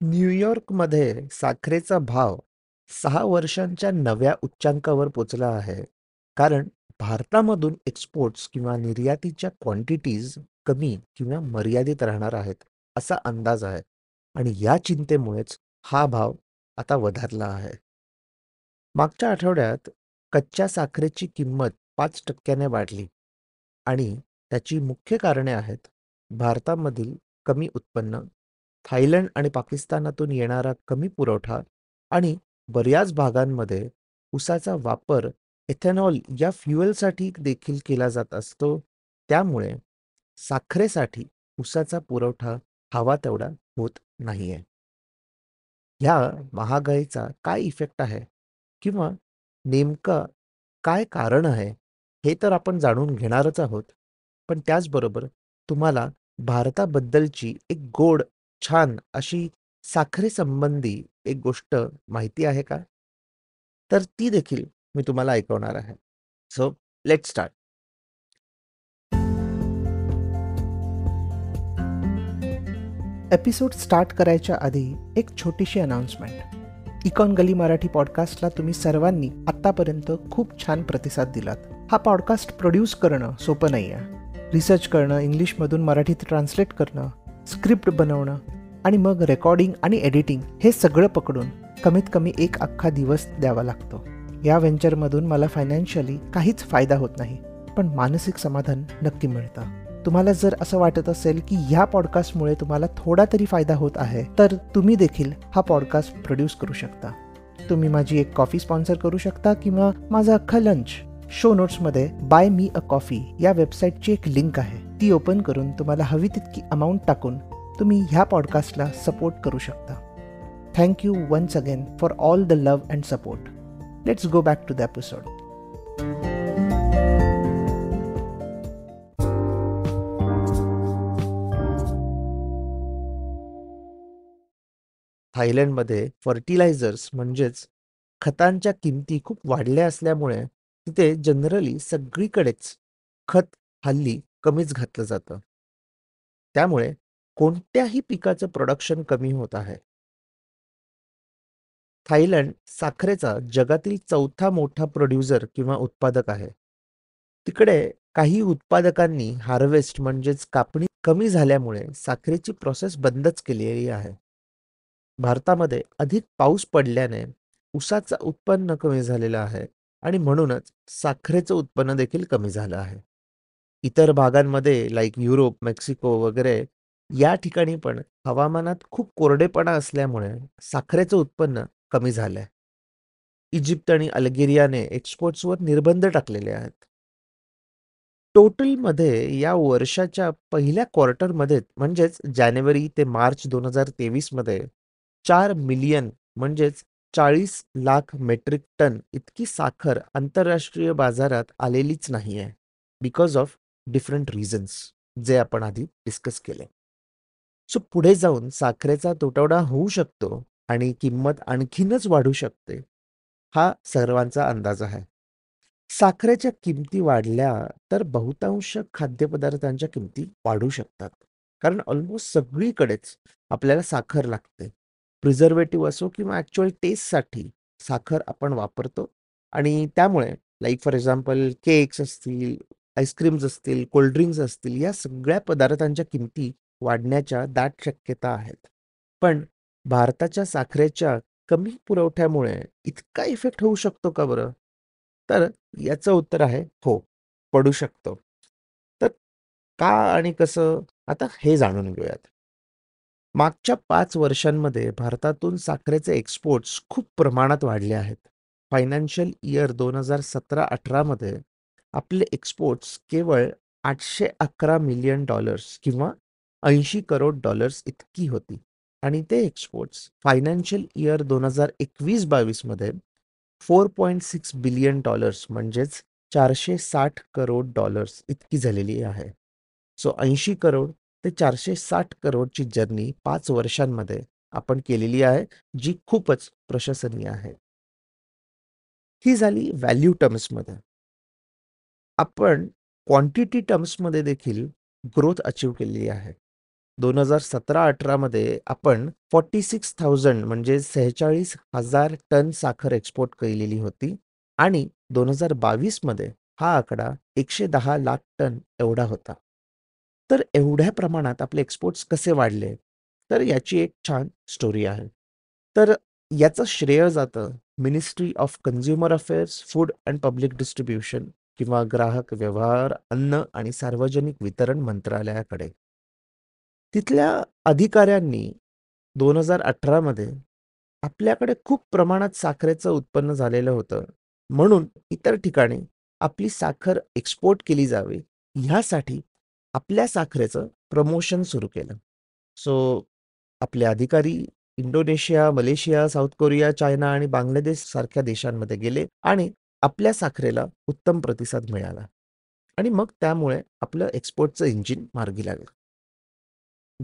न्यूयॉर्कमध्ये साखरेचा भाव सहा वर्षांच्या नव्या उच्चांकावर पोचला आहे. कारण भारतामधून एक्सपोर्ट्स किंवा निर्यातीच्या क्वांटिटीज कमी किंवा मर्यादित राहणार आहेत असा अंदाज आहे. आणि या चिंतेमुळेच हा भाव आता वधारला आहे. मागच्या आठवड्यात कच्च्या साखरेची किंमत पाच टक्क्याने वाढली. आणि त्याची मुख्य कारणे आहेत भारतामधील कमी उत्पन्न थायलंड आणि पाकिस्तानातून येणारा कमी पुरवठा आणि बऱ्याच भागांमध्ये उसाचा वापर एथेनॉल या फ्युएलसाठी देखील केला जात असतो. त्यामुळे साखरेसाठी उसाचा पुरवठा हवा तेवढा होत नाहीये. ह्या महागाईचा काय इफेक्ट आहे? किंवा नेमका काय कारण आहे? हे तर आपण जाणून घेणारच आहोत. पण त्याचबरोबर तुम्हाला भारताबद्दलची एक गोड छान अशी साखरेसंबंधी एक गोष्ट माहिती आहे का? तर ती देखील मी तुम्हाला ऐकवणार आहे. So let start episode start करायच्या आधी एक छोटीशी अनाउन्समेंट इकॉन गली मराठी पॉडकास्टला तुम्ही सर्वांनी आत्तापर्यंत खूप छान प्रतिसाद दिलात. हा पॉडकास्ट प्रोड्यूस करणं सोपं नाही आहे रिसर्च करणं इंग्लिशमधून मराठीत ट्रान्सलेट करणं स्क्रिप्ट बनवणं आणि मग रेकॉर्डिंग आणि एडिटिंग हे सगळं पकडून कमीत कमी एक अख्खा दिवस द्यावा लागतो. या व्हेंचरमधून मला फायनान्शियली काहीच फायदा होत नाही पण मानसिक समाधान नक्की मिळतं. तुम्हाला जर असं वाटत असेल की ह्या पॉडकास्टमुळे तुम्हाला थोडा तरी फायदा होत आहे तर तुम्ही देखील हा पॉडकास्ट प्रोड्यूस करू शकता. तुम्ही माझी एक कॉफी स्पॉन्सर करू शकता किंवा माझा अख्खा लंच शो नोट्समध्ये बाय मी अ कॉफी या वेबसाईटची एक लिंक आहे. ती ओपन करून तुम्हाला हवी तितकी अमाऊंट टाकून तुम्ही ह्या पॉडकास्टला सपोर्ट करू शकता. Thank you once again for all the love and support let's go back to the episode थायलंडमध्ये फर्टिलायझर्स म्हणजेच खतांच्या किमती खूप वाढल्या असल्यामुळे तिथे जनरली सगळीकडेच खत हल्ली कमीच घातलं जातं. त्यामुळे कोणत्याही पिकाचं प्रोडक्शन कमी होत आहे? थायलंड साखरेचा जगातील चौथा मोठा प्रोड्युसर किंवा उत्पादक आहे. तिकडे काही उत्पादकांनी हार्वेस्ट म्हणजेच कापणी कमी झाल्यामुळे साखरेची प्रोसेस बंदच केलेली आहे. भारतामध्ये अधिक पाऊस पडल्याने ऊसाचं उत्पन्न कमी झालेलं आहे आणि म्हणूनच साखरेचं उत्पन्न देखील कमी झालं आहे. इतर भागांमध्ये लाईक युरोप मेक्सिको वगैरे या ठिकाणी पण हवामानात खूप कोरडेपणा असल्यामुळे साखरेचं उत्पन्न कमी झालंय. इजिप्त आणि अल्गेरियाने एक्सपोर्ट्सवर निर्बंध टाकलेले आहेत. टोटलमध्ये या वर्षाच्या पहिल्या क्वार्टरमध्ये म्हणजेच जानेवारी ते मार्च दोन हजार तेवीसमध्ये चार मिलियन म्हणजेच चाळीस लाख मेट्रिक टन इतकी साखर आंतरराष्ट्रीय बाजारात आलेलीच नाही आहे बिकॉज ऑफ डिफरंट रिझन्स जे आपण आधी डिस्कस केले. सो पुढे जाऊन साखरेचा तुटवडा होऊ शकतो आणि किंमत आणखीनच वाढू शकते. हा सर्वांचा अंदाज आहे. साखरेच्या किमती वाढल्या तर बहुतांश खाद्यपदार्थांच्या किमती वाढू शकतात. कारण ऑलमोस्ट सगळीकडेच आपल्याला साखर लागते. प्रिझर्वेटिव्ह असो किंवा ॲक्च्युअल टेस्टसाठी साखर आपण वापरतो आणि त्यामुळे लाईक फॉर एक्झाम्पल केक्स असतील आईस्क्रीम्स असतील कोल्ड्रिंक्स असतील या सगळ्या पदार्थांच्या किमती वाढण्याच्या दाट शक्यता आहेत. पण भारताच्या साखरेच्या कमी पुरवठ्यामुळे इतका इफेक्ट होऊ शकतो का बरं? तर याचं उत्तर आहे हो पडू शकतो. तर का आणि कसं? आता हे जाणून घेऊयात. मागच्या पाच वर्षांमध्ये भारतातून साखरेचे एक्सपोर्ट्स खूप प्रमाणात वाढले आहेत. फायनान्शियल इयर दोन हजार सतरा अठरामध्ये आपले एक्सपोर्ट्स केवळ आठशे अकरा मिलियन डॉलर्स किंवा ऐंशी करोड डॉलर्स इतकी होती. आणि ते एक्सपोर्ट्स फायनान्शियल इयर दोन हजार एकवीस बावीसमध्ये four point six billion dollars म्हणजेच चारशे साठ करोड डॉलर्स इतकी झालेली आहे. सो ऐंशी करोड ते चारशे साठ करोडची जर्नी पाच वर्षांमध्ये आपण केलेली आहे जी खूपच प्रशंसनीय आहे. ही झाली व्हॅल्यू टर्म्समध्ये आपण क्वांटिटी टर्म्समध्ये देखील ग्रोथ अचीव केलेली आहे. दोन हजार सतरा अठरामध्ये आपण फॉर्टी सिक्स थाउजंड म्हणजे सेहेचाळीस हजार टन साखर एक्सपोर्ट केलेली होती. आणि दोन हजार बावीसमध्ये हा आकडा एकशे दहा लाख टन एवढा होता. तर एवढ्या प्रमाणात आपले एक्सपोर्ट्स कसे वाढले? तर याची एक छान स्टोरी आहे. तर याचं श्रेय जातं ministry of consumer affairs food and public distribution किंवा ग्राहक व्यवहार अन्न आणि सार्वजनिक वितरण मंत्रालयाकडे. तिथल्या अधिकाऱ्यांनी दोन हजार अठरामध्ये आपल्याकडे खूप प्रमाणात साखरेचं उत्पन्न झालेलं होतं. म्हणून इतर ठिकाणी आपली साखर एक्सपोर्ट केली जावी. ह्यासाठी आपल्या साखरेचं प्रमोशन सुरू केलं. सो आपले अधिकारी Indonesia Malaysia South Korea China आणि बांगलादेश सारख्या देशांमध्ये गेले आणि आपल्या साखरेला उत्तम प्रतिसाद मिळाला. आणि मग त्यामुळे आपलं एक्सपोर्टचं इंजिन मार्गी लागलं.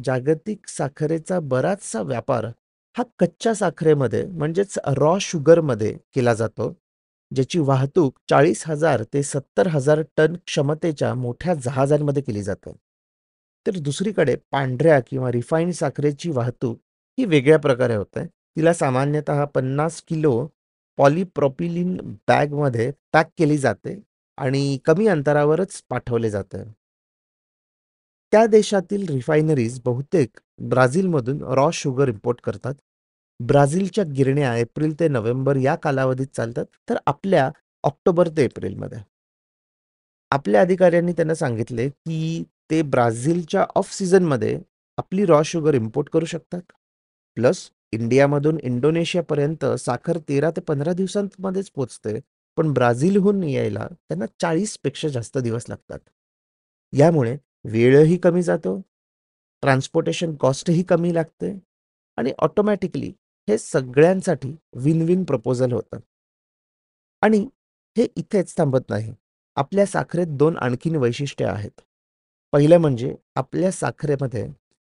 जागतिक साखरेचा बराचसा व्यापार हा कच्च्या साखरेमध्ये म्हणजेच रॉ शुगरमध्ये केला जातो ज्याची वाहतूक चाळीस हजार ते सत्तर हजार टन क्षमतेच्या मोठ्या जहाजांमध्ये केली जाते. तर दुसरीकडे पांढऱ्या किंवा रिफाईंड साखरेची वाहतूक ही वेगळ्या प्रकारे होते. तिला सामान्यतः पन्नास किलो पॉलिप्रॉपिलिन बॅगमध्ये पॅक केली जाते आणि कमी अंतरावरच पाठवले जाते. त्या देशातील रिफायनरीज बहुतेक ब्राझीलमधून रॉ शुगर इम्पोर्ट करतात. ब्राझीलच्या गिरण्या एप्रिल ते नोव्हेंबर या कालावधीत चालतात तर आपल्या ऑक्टोबर ते एप्रिलमध्ये. आपल्या अधिकाऱ्यांनी त्यांना सांगितले की ते ब्राझीलच्या ऑफ सीझनमध्ये आपली रॉ शुगर इम्पोर्ट करू शकतात. प्लस इंडियामधून इंडोनेशियापर्यंत साखर तेरा ते पंधरा दिवसांमध्येच पोचते पण ब्राझीलहून यायला त्यांना चाळीसपेक्षा जास्त दिवस लागतात. यामुळे वेळही कमी जातो ट्रान्सपोर्टेशन कॉस्टही कमी लागते आणि ऑटोमॅटिकली हे सगळ्यांसाठी विन विन प्रपोजल होतं. आणि हे इथेच थांबत नाही. आपल्या साखरेत दोन आणखीन वैशिष्ट्ये आहेत. पहिलं म्हणजे आपल्या साखरेमध्ये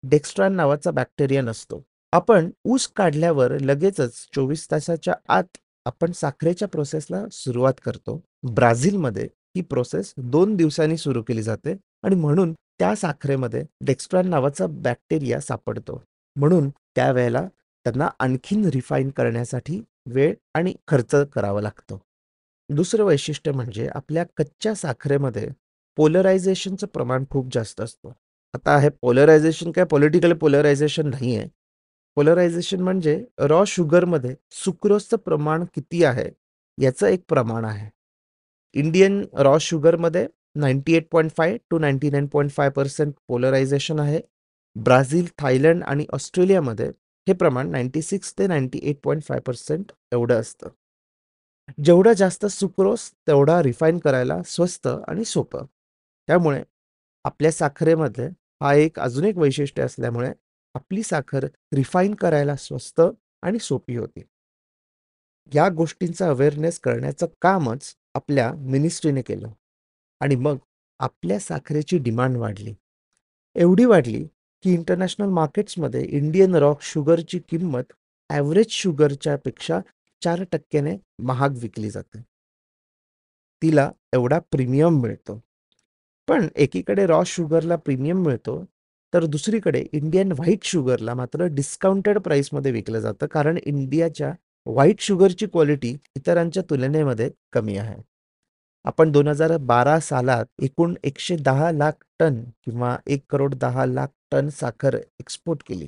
डेक्स्ट्रॉन नावाचा बॅक्टेरिया नसतो. आपण ऊस काढल्यावर लगेचच चोवीस तासाच्या आत आपण साखरेच्या प्रोसेसला सुरुवात करतो. ब्राझीलमध्ये ही प्रोसेस दोन दिवसांनी सुरू केली जाते. आणि म्हणून त्या साखरेमध्ये डेक्स्ट्रॉन नावाचा बॅक्टेरिया सापडतो. म्हणून त्यावेळेला त्यांना आणखीन रिफाईन करण्यासाठी वेळ आणि खर्च करावा लागतो. दुसरं वैशिष्ट्य म्हणजे आपल्या कच्च्या साखरेमध्ये पोलरायझेशनचं प्रमाण खूप जास्त असतं. आता हे पोलरायझेशन काय पॉलिटिकल पोलरायझेशन नाही आहे पोलरायझेशन म्हणजे रॉ शुगरमध्ये सुक्रोजचं प्रमाण किती आहे याचं एक प्रमाण आहे. Indian raw शुगरमध्ये ninety eight point five to ninety nine point five percent polarization आहे. ब्राझील थायलंड आणि ऑस्ट्रेलियामध्ये हे प्रमाण नाईन्टी सिक्स ते ninety eight point five percent एवढं असतं. जेवढं जास्त सुक्रोस तेवढा रिफाईन करायला स्वस्त आणि सोपं. त्यामुळे आपल्या साखरेमध्ये हा एक अजून एक वैशिष्ट्य असल्यामुळे आपली साखर रिफाईन करायला स्वस्त आणि सोपी होती. या गोष्टींचा अवेअरनेस करण्याचं कामच आपल्या मिनिस्ट्रीने केलं. आणि मग आपल्या साखरेची डिमांड वाढली. एवढी वाढली की इंटरनॅशनल मार्केट्समध्ये इंडियन रॉक शुगरची किंमत ॲव्हरेज शुगरच्या पेक्षा चार टक्क्याने महाग विकली जाते. तिला एवढा प्रीमियम मिळतो. पण एकीकडे रॉ शुगरला प्रीमियम मिळतो तर दुसरीकडे इंडियन व्हाईट शुगरला मात्र डिस्काउंटेड प्राईसमध्ये विकलं जातं कारण इंडियाच्या व्हाईट शुगरची क्वालिटी इतरांच्या तुलनेमध्ये कमी आहे. आपण दोन हजार बारा सालात एकूण एकशे दहा लाख टन किंवा एक करोड दहा लाख टन साखर एक्सपोर्ट केली.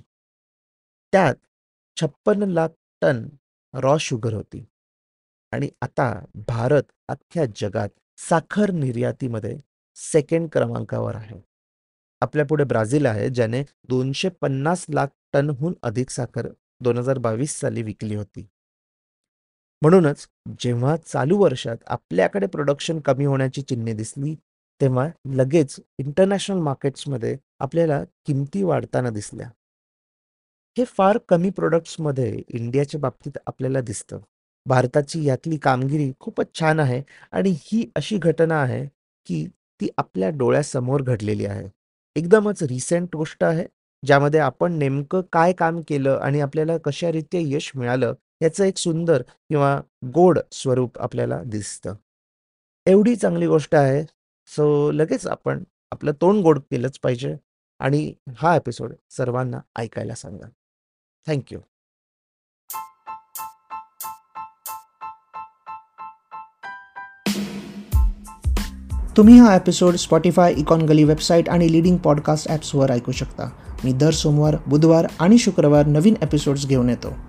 त्यात छप्पन्न लाख टन रॉ शुगर होती. आणि आता भारत अख्ख्या जगात साखर निर्यातीमध्ये सेकंड क्रमांकावर आहे. आपल्या पुढे ब्राझील आहे ज्याने दोनशे पन्नास लाख टनहून अधिक साखर दोन हजार बावीस साली विकली होती. म्हणूनच जेव्हा चालू वर्षात आपल्याकडे प्रोडक्शन कमी होण्याची चिन्हे दिसली तेव्हा लगेच इंटरनॅशनल मार्केट्समध्ये आपल्याला किमती वाढताना दिसल्या. हे फार कमी प्रोडक्ट्समध्ये इंडियाच्या बाबतीत आपल्याला दिसतं. भारताची यातली कामगिरी खूपच छान आहे आणि ही अशी घटना आहे की ती आपल्या डोळ्यासमोर घडलेली आहे. एकदमच रिसेंट गोष्ट आहे ज्यामध्ये आपण नेमकं काय काम केलं आणि आपल्याला कशारीत्या यश मिळालं याचं एक सुंदर किंवा गोड स्वरूप आपल्याला दिसतं. एवढी चांगली गोष्ट आहे सो लगेच आपण आपलं तोंड गोड केलंच पाहिजे. आणि हा एपिसोड सर्वांना ऐकायला सांगा. थँक्यू तुम्ही हा एपिसोड स्पॉटीफाय इकॉन गली वेबसाईट आणि लिडिंग पॉडकास्ट ॲप्सवर ऐकू शकता. मी दर सोमवार बुधवार आणि शुक्रवार नवीन एपिसोड्स घेऊन येतो.